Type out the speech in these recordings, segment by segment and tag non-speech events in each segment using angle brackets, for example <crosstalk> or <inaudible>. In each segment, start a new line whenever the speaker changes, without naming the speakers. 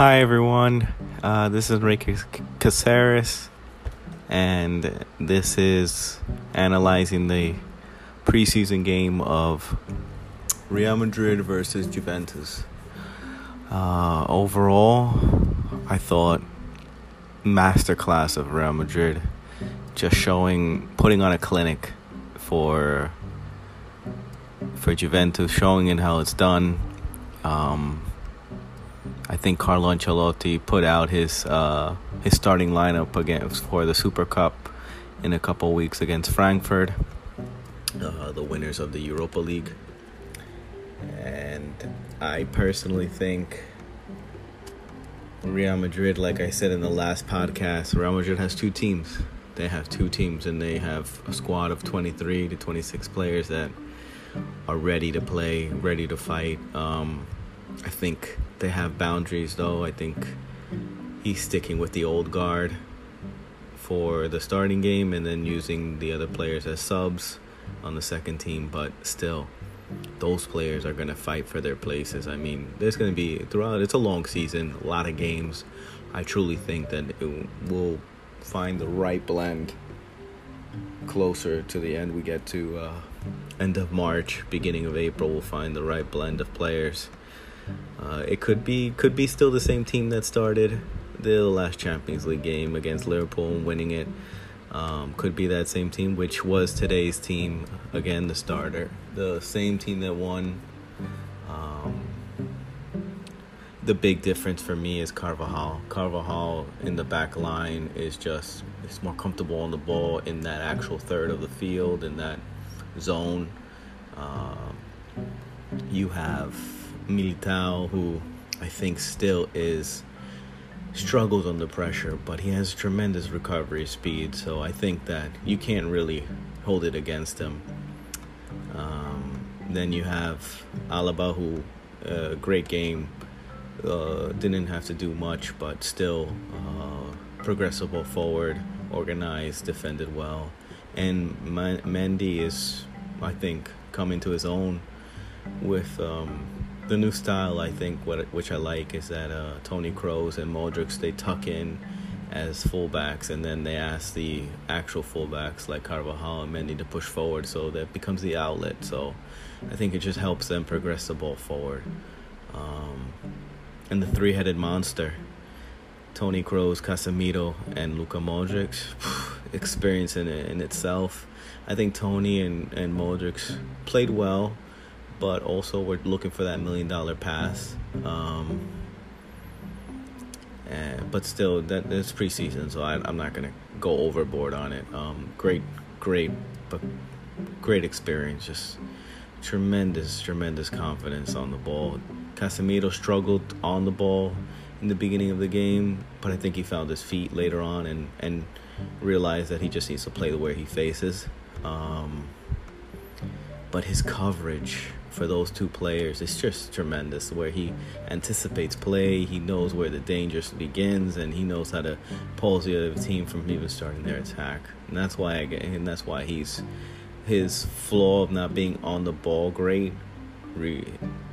Hi everyone, uh, this is Enrique Caceres, and this is analyzing the preseason game of Real Madrid versus Juventus. Uh, overall, I thought masterclass of Real Madrid, just showing, putting on a clinic for for Juventus, showing it how it's done. Um, I think Carlo Ancelotti put out his uh, his starting lineup against for the Super Cup in a couple weeks against Frankfurt, uh, the winners of the Europa League. And I personally think Real Madrid, like I said in the last podcast, Real Madrid has two teams. They have two teams, and they have a squad of 23 to 26 players that are ready to play, ready to fight. Um, I think they have boundaries, though. I think he's sticking with the old guard for the starting game and then using the other players as subs on the second team. But still, those players are going to fight for their places. I mean, there's going to be throughout, it's a long season, a lot of games. I truly think that it will find the right blend closer to the end we get to uh, end of March, beginning of April. We'll find the right blend of players uh, it could be could be still the same team that started the last Champions League game against Liverpool and winning it. Um, could be that same team, which was today's team again, the starter, the same team that won. Um, the big difference for me is Carvajal. Carvajal in the back line is just it's more comfortable on the ball in that actual third of the field in that zone. Um, you have Militao, who I think still is struggles under pressure, but he has tremendous recovery speed. So I think that you can't really hold it against him. Um, then you have Alaba, who uh, great game, uh, didn't have to do much, but still uh, progressible forward, organized, defended well, and Mendy is, I think, coming to his own with. Um, the new style, I think, what which I like is that uh, Toni Kroos and Modric they tuck in as fullbacks, and then they ask the actual fullbacks like Carvajal and Mendy to push forward, so that becomes the outlet. So I think it just helps them progress the ball forward. Um, and the three-headed monster, Toni Kroos, Casemiro, and Luka Modric, <sighs> experience in it in itself. I think Toni and and Modric played well but also we're looking for that million dollar pass. Um, and, but still, that it's preseason, so I, am not gonna go overboard on it. Um, great, great, but great experience. Just tremendous, tremendous confidence on the ball. Casemiro struggled on the ball in the beginning of the game, but I think he found his feet later on and and realized that he just needs to play the way he faces. Um, but his coverage for those two players is just tremendous. Where he anticipates play, he knows where the danger begins, and he knows how to pause the other team from even starting their attack. And that's why I get, and that's why he's his flaw of not being on the ball great re-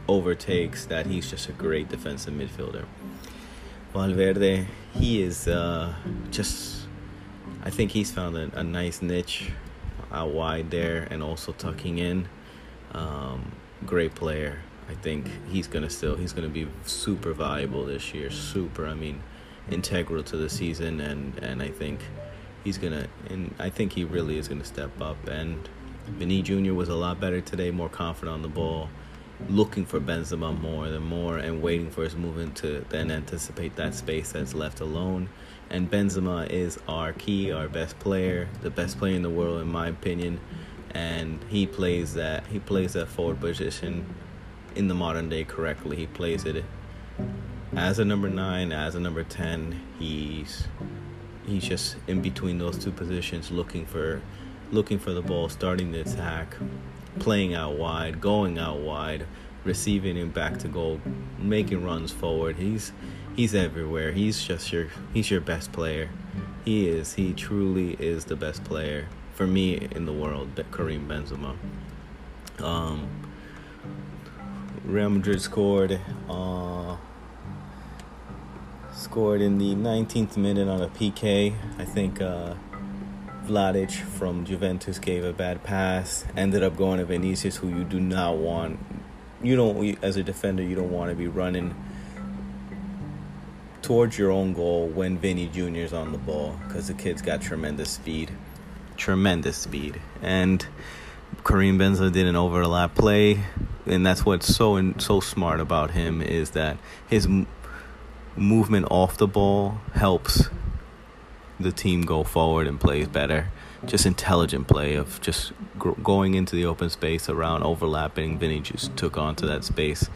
overtakes that he's just a great defensive midfielder. Valverde, he is uh, just. I think he's found a, a nice niche out wide there and also tucking in. Um, great player. I think he's gonna still he's gonna be super valuable this year. Super, I mean, integral to the season, and and I think he's gonna and I think he really is gonna step up. And Vinny Jr. was a lot better today, more confident on the ball, looking for Benzema more than more, and waiting for his movement to then anticipate that space that's left alone. And Benzema is our key, our best player, the best player in the world, in my opinion and he plays that he plays that forward position in the modern day correctly. He plays it as a number nine, as a number ten. He's he's just in between those two positions, looking for looking for the ball, starting the attack, playing out wide, going out wide, receiving him back to goal, making runs forward. He's he's everywhere. He's just your he's your best player. He is. He truly is the best player for me in the world, Karim Benzema. Um, Real Madrid scored uh, scored in the 19th minute on a PK. I think uh, Vladic from Juventus gave a bad pass, ended up going to Vinicius, who you do not want. You don't, as a defender, you don't want to be running towards your own goal when Vinny Jr.'s on the ball because the kid's got tremendous speed. Tremendous speed. And Karim Benzema did an overlap play, and that's what's so so smart about him is that his movement off the ball helps the team go forward and plays better. Just intelligent play of just going into the open space around overlapping. Vinny just took onto that space,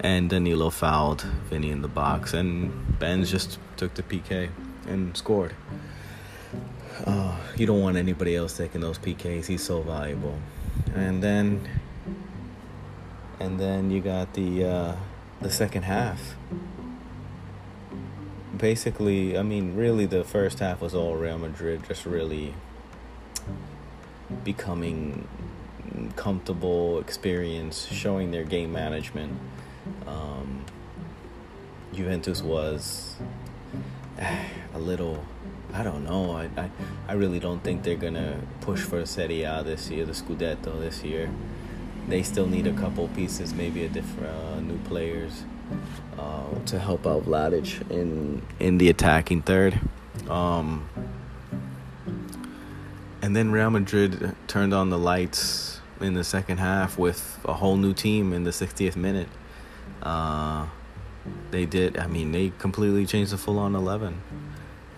and Danilo fouled Vinny in the box, and Benz just took the PK and scored. Uh, you don't want anybody else taking those PKs. He's so valuable. And then, and then you got the uh, the second half basically, I mean, really, the first half was all Real Madrid just really becoming comfortable, experience, showing their game management. Um, Juventus was <sighs> a little, I don't know. I, I, I really don't think they're gonna push for Serie A this year, the Scudetto this year. They still need a couple pieces, maybe a different uh, new players uh, to help out Vladic in in the attacking third. Um, and then Real Madrid turned on the lights in the second half with a whole new team in the 60th minute. Uh, they did. I mean, they completely changed the full on 11.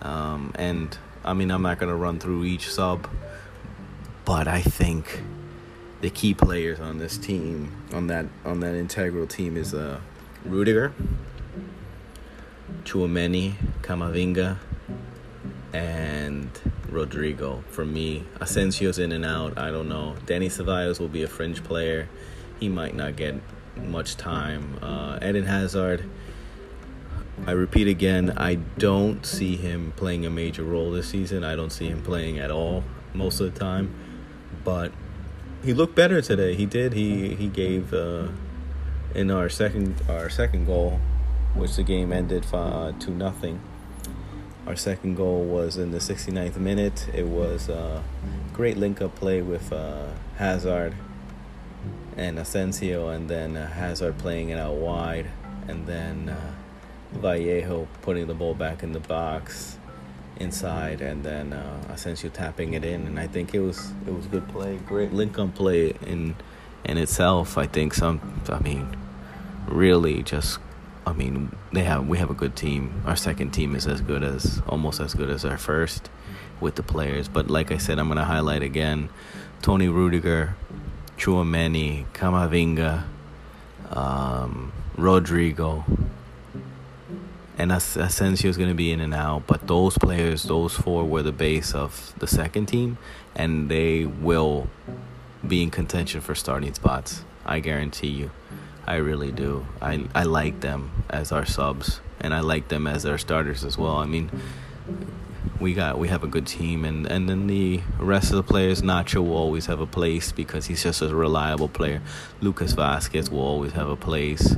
Um, and I mean, I'm not gonna run through each sub, but I think the key players on this team, on that on that integral team, is uh, Rudiger, Tchouameni, Camavinga, and Rodrygo. For me, Asensio's in and out. I don't know. Danny Ceballos will be a fringe player. He might not get much time. Uh, Eden Hazard. I repeat again, I don't see him playing a major role this season. I don't see him playing at all most of the time. But he looked better today. He did. He he gave uh, in our second our second goal, which the game ended two nothing. Our second goal was in the 69th minute. It was a great link up play with uh, Hazard and Asensio, and then uh, Hazard playing it out wide, and then uh, Vallejo putting the ball back in the box inside, and then uh, Asensio tapping it in. And I think it was it was good play, great link up play in in itself. I think some. I mean, really just I mean, they have we have a good team. Our second team is as good as almost as good as our first with the players. But like I said, I'm gonna highlight again Tony Rudiger, Tchouameni, Camavinga, um, Rodrygo, and As- Asensio is going to be in and out. But those players, those four, were the base of the second team, and they will be in contention for starting spots. I guarantee you. I really do. I I like them as our subs, and I like them as our starters as well. I mean, we got we have a good team, and and then the rest of the players, Nacho will always have a place because he's just a reliable player. Lucas Vázquez will always have a place.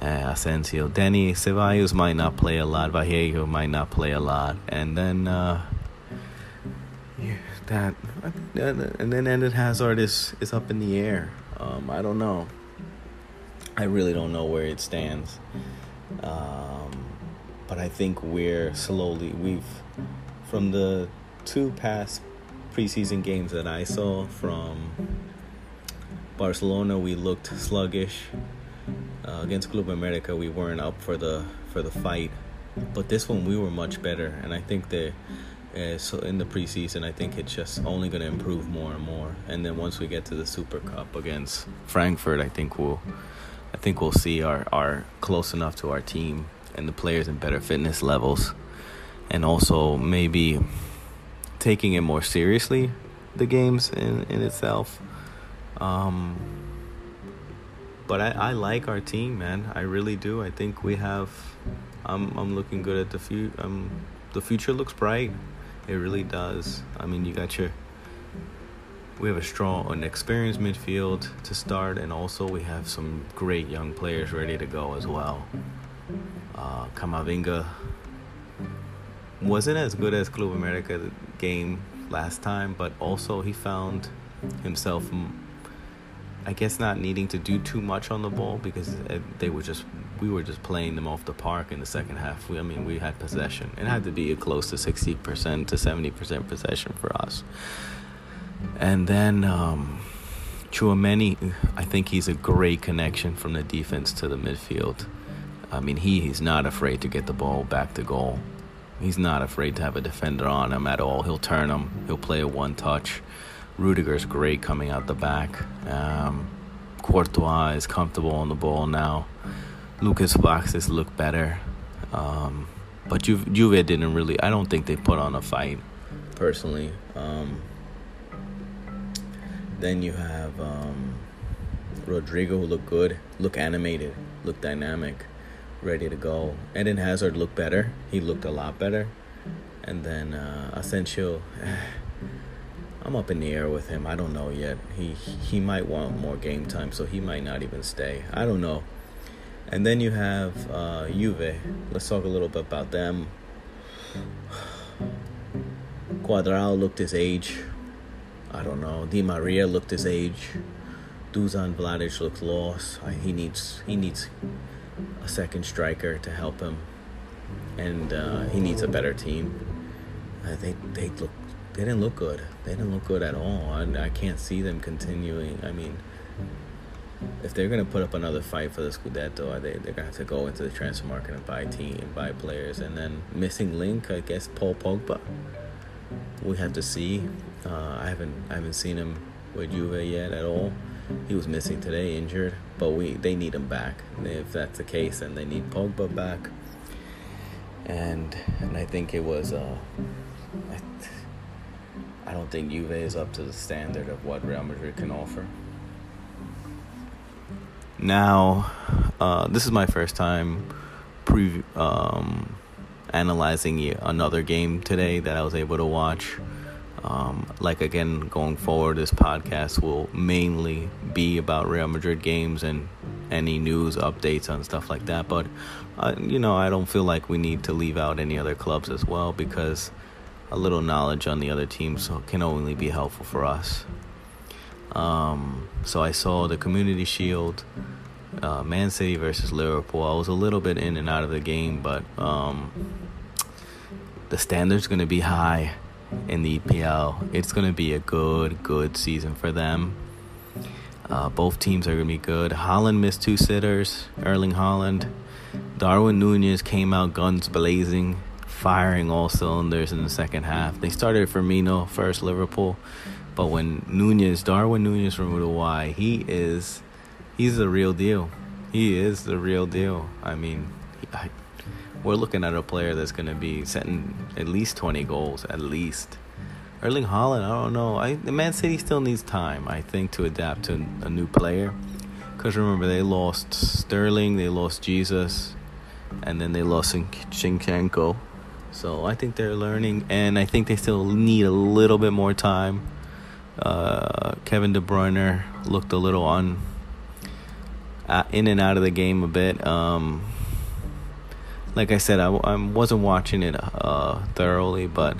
Uh, Asensio, Dani Ceballos might not play a lot. Vallejo might not play a lot, and then. Uh, yeah, that and then Eden Hazard is is up in the air. Um, I don't know. I really don't know where it stands. Um, but I think we're slowly, we've, from the two past preseason games that I saw from Barcelona, we looked sluggish. Uh, against Club America, we weren't up for the for the fight, but this one we were much better, and I think that uh, so in the preseason, I think it's just only going to improve more and more. And then once we get to the Super Cup against Frankfurt, I think we'll I think we'll see our, our close enough to our team and the players in better fitness levels, and also maybe taking it more seriously, the games in, in itself. Um, but I, I like our team, man. I really do. I think we have. I'm I'm looking good at the future. Um, the future looks bright. It really does. I mean, you got your we have a strong and experienced midfield to start, and also we have some great young players ready to go as well. Uh, Camavinga wasn't as good as Club America game last time, but also he found himself, I guess, not needing to do too much on the ball because they were just we were just playing them off the park in the second half. We, I mean, we had possession. It had to be close to sixty percent to seventy percent possession for us. And then um, I think he's a great connection from the defense to the midfield. I mean, he, he's not afraid to get the ball back to goal. He's not afraid to have a defender on him at all. He'll turn him. He'll play a one touch. Rudiger's great coming out the back. Um, Courtois is comfortable on the ball now. Lucas Vázquez look better. Um, but Ju- Juve didn't really, I don't think they put on a fight, personally. Um, then you have um, Rodrygo, who looked good, look animated, look dynamic ready to go. Eden Hazard looked better. He looked a lot better. And then uh, Asensio, <sighs> I'm up in the air with him. I don't know yet. He he might want more game time, so he might not even stay. I don't know. And then you have uh, Juve. Let's talk a little bit about them. <sighs> Cuadrado looked his age. I don't know. Di Maria looked his age. Dusan Vladic looked lost. He needs he needs a second striker to help him, and uh, he needs a better team. Uh, they they look they didn't look good. They didn't look good at all. I, I can't see them continuing. I mean, if they're gonna put up another fight for the Scudetto, they they're gonna have to go into the transfer market and buy team and buy players. And then missing link, I guess Paul Pogba. We have to see. Uh, I haven't I haven't seen him with Juve yet at all. He was missing today, injured, but we they need him back. If that's the case, then they need Pogba back. And and I think it was uh, I, I don't think Juve is up to the standard of what Real Madrid can offer. Now, uh, this is my first time pre um, analyzing another game today that I was able to watch. Um, like again, going forward, this podcast will mainly be about Real Madrid games and any news updates on stuff like that. But uh, you know, I don't feel like we need to leave out any other clubs as well because a little knowledge on the other teams can only be helpful for us. Um, so I saw the Community Shield, uh, Man City versus Liverpool. I was a little bit in and out of the game, but um, the standard's going to be high in the EPL. It's going to be a good, good season for them. Uh, both teams are going to be good. Haaland missed two sitters. Erling Haaland. Darwin Nunez came out guns blazing, firing all cylinders in the second half. They started Firmino first, Liverpool. But when Nunez, Darwin Nunez from Uruguay, he is, he's the real deal. He is the real deal. I mean, I, we're looking at a player that's going to be setting at least 20 goals, at least. Erling Haaland, I don't know. I, the Man City still needs time, I think, to adapt to a new player. Because remember, they lost Sterling, they lost Jesus, and then they lost Zinchenko. So I think they're learning, and I think they still need a little bit more time. Uh, Kevin De Bruyne looked a little on uh, in and out of the game a bit. Um, like I said, I, I wasn't watching it uh, thoroughly, but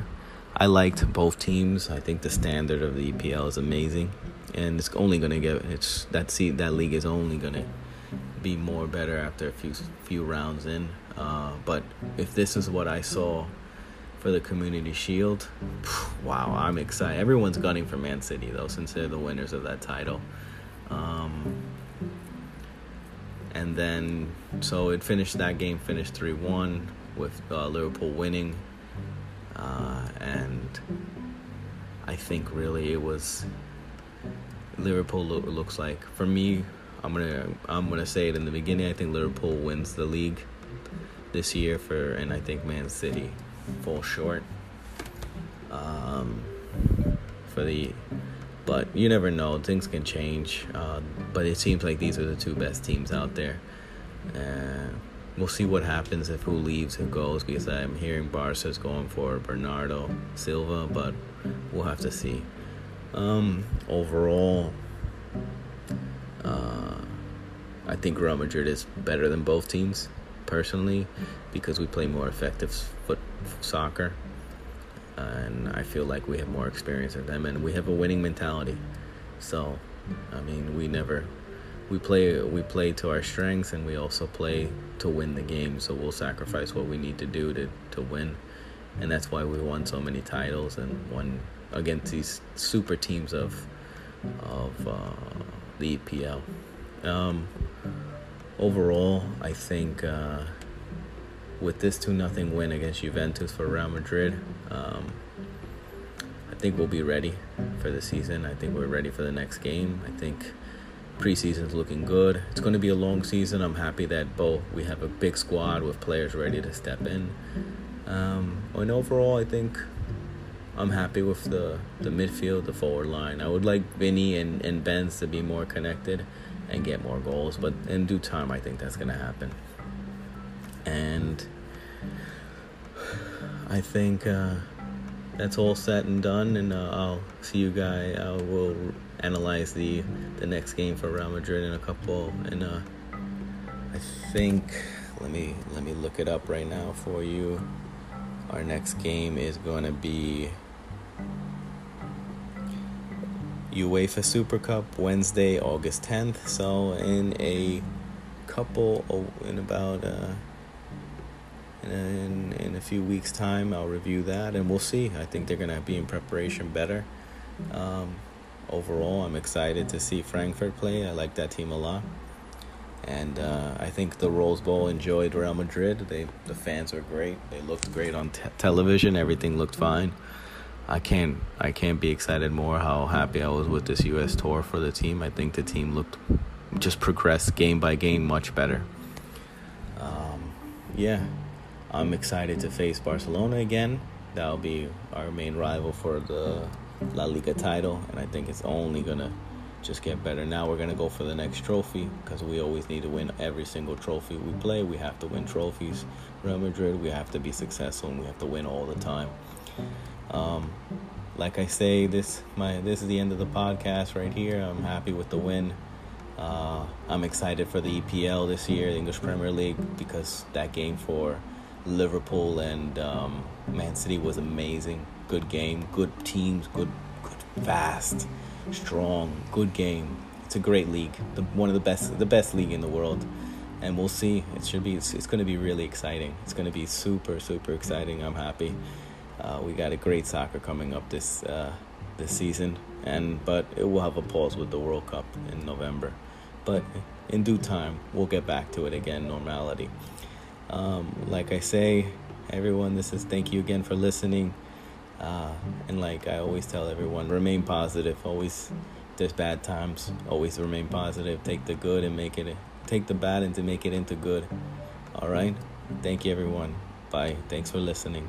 I liked both teams. I think the standard of the EPL is amazing, and it's only gonna get it's that see that league is only gonna be more better after a few few rounds in. Uh, but if this is what I saw for the Community Shield, wow, I'm excited. Everyone's gunning for Man City though, since they're the winners of that title. Um, and then so it finished that game finished 3-1 with uh, liverpool winning. Uh, and i think really it was liverpool lo- looks like for me i'm gonna i'm gonna say it in the beginning i think liverpool wins the league this year for and i think man city fall short um, for the but you never know. Things can change. Uh, but it seems like these are the two best teams out there. And we'll see what happens if who leaves, who goes, because I'm hearing Barca's going for Bernardo Silva, but we'll have to see. Um, overall, uh, I think Real Madrid is better than both teams, personally because we play more effective foot soccer, and I feel like we have more experience than them, and we have a winning mentality. So, I mean, we never we play we play to our strengths, and we also play to win the game. So we'll sacrifice what we need to do to to win, and that's why we won so many titles and won against these super teams of of uh, the EPL. Um, overall, I think uh, with this 2 nothing win against Juventus for Real Madrid, um, I think we'll be ready for the season. I think we're ready for the next game. I think preseason's looking good. It's going to be a long season. I'm happy that both we have a big squad with players ready to step in. Um, and overall, I think I'm happy with the, the midfield, the forward line. I would like Vinny and, and Benz to be more connected and get more goals, but in due time, I think that's going to happen. And I think uh, that's all set and done, and uh, I'll see you guys. I will analyze the the next game for Real Madrid in a couple, and uh, I think let me let me look it up right now for you. Our next game is going to be UEFA Super Cup Wednesday, August 10th. So in a couple, in about uh, in, in a few weeks' time, I'll review that and we'll see. I think they're gonna be in preparation better. Um, overall, I'm excited to see Frankfurt play. I like that team a lot. And uh, I think the Rose Bowl enjoyed Real Madrid. They the fans were great. They looked great on te- television. Everything looked fine. I can't I can't be excited more how happy I was with this U.S. tour for the team. I think the team looked just progressed game by game much better. Um, yeah, I'm excited to face Barcelona again. That'll be our main rival for the La Liga title, and I think it's only gonna just get better. Now we're gonna go for the next trophy because we always need to win every single trophy we play. We have to win trophies. Real Madrid, we have to be successful and we have to win all the time. Um, like I say, this my this is the end of the podcast right here. I'm happy with the win. Uh, I'm excited for the EPL this year, the English Premier League, because that game for Liverpool and um, Man City was amazing. Good game, good teams, good, good, fast strong, good game. It's a great league, the, one of the best, the best league in the world, and we'll see. It should be. It's, it's going to be really exciting. It's going to be super, super exciting. I'm happy. Uh, we got a great soccer coming up this uh, this season, and but it will have a pause with the World Cup in November. But in due time, we'll get back to it again, normality. Um, like I say, everyone, this is thank you again for listening. Uh, and like I always tell everyone, remain positive. Always, there's bad times. Always remain positive. Take the good and make it. Take the bad and to make it into good. All right. Thank you, everyone. Bye. Thanks for listening.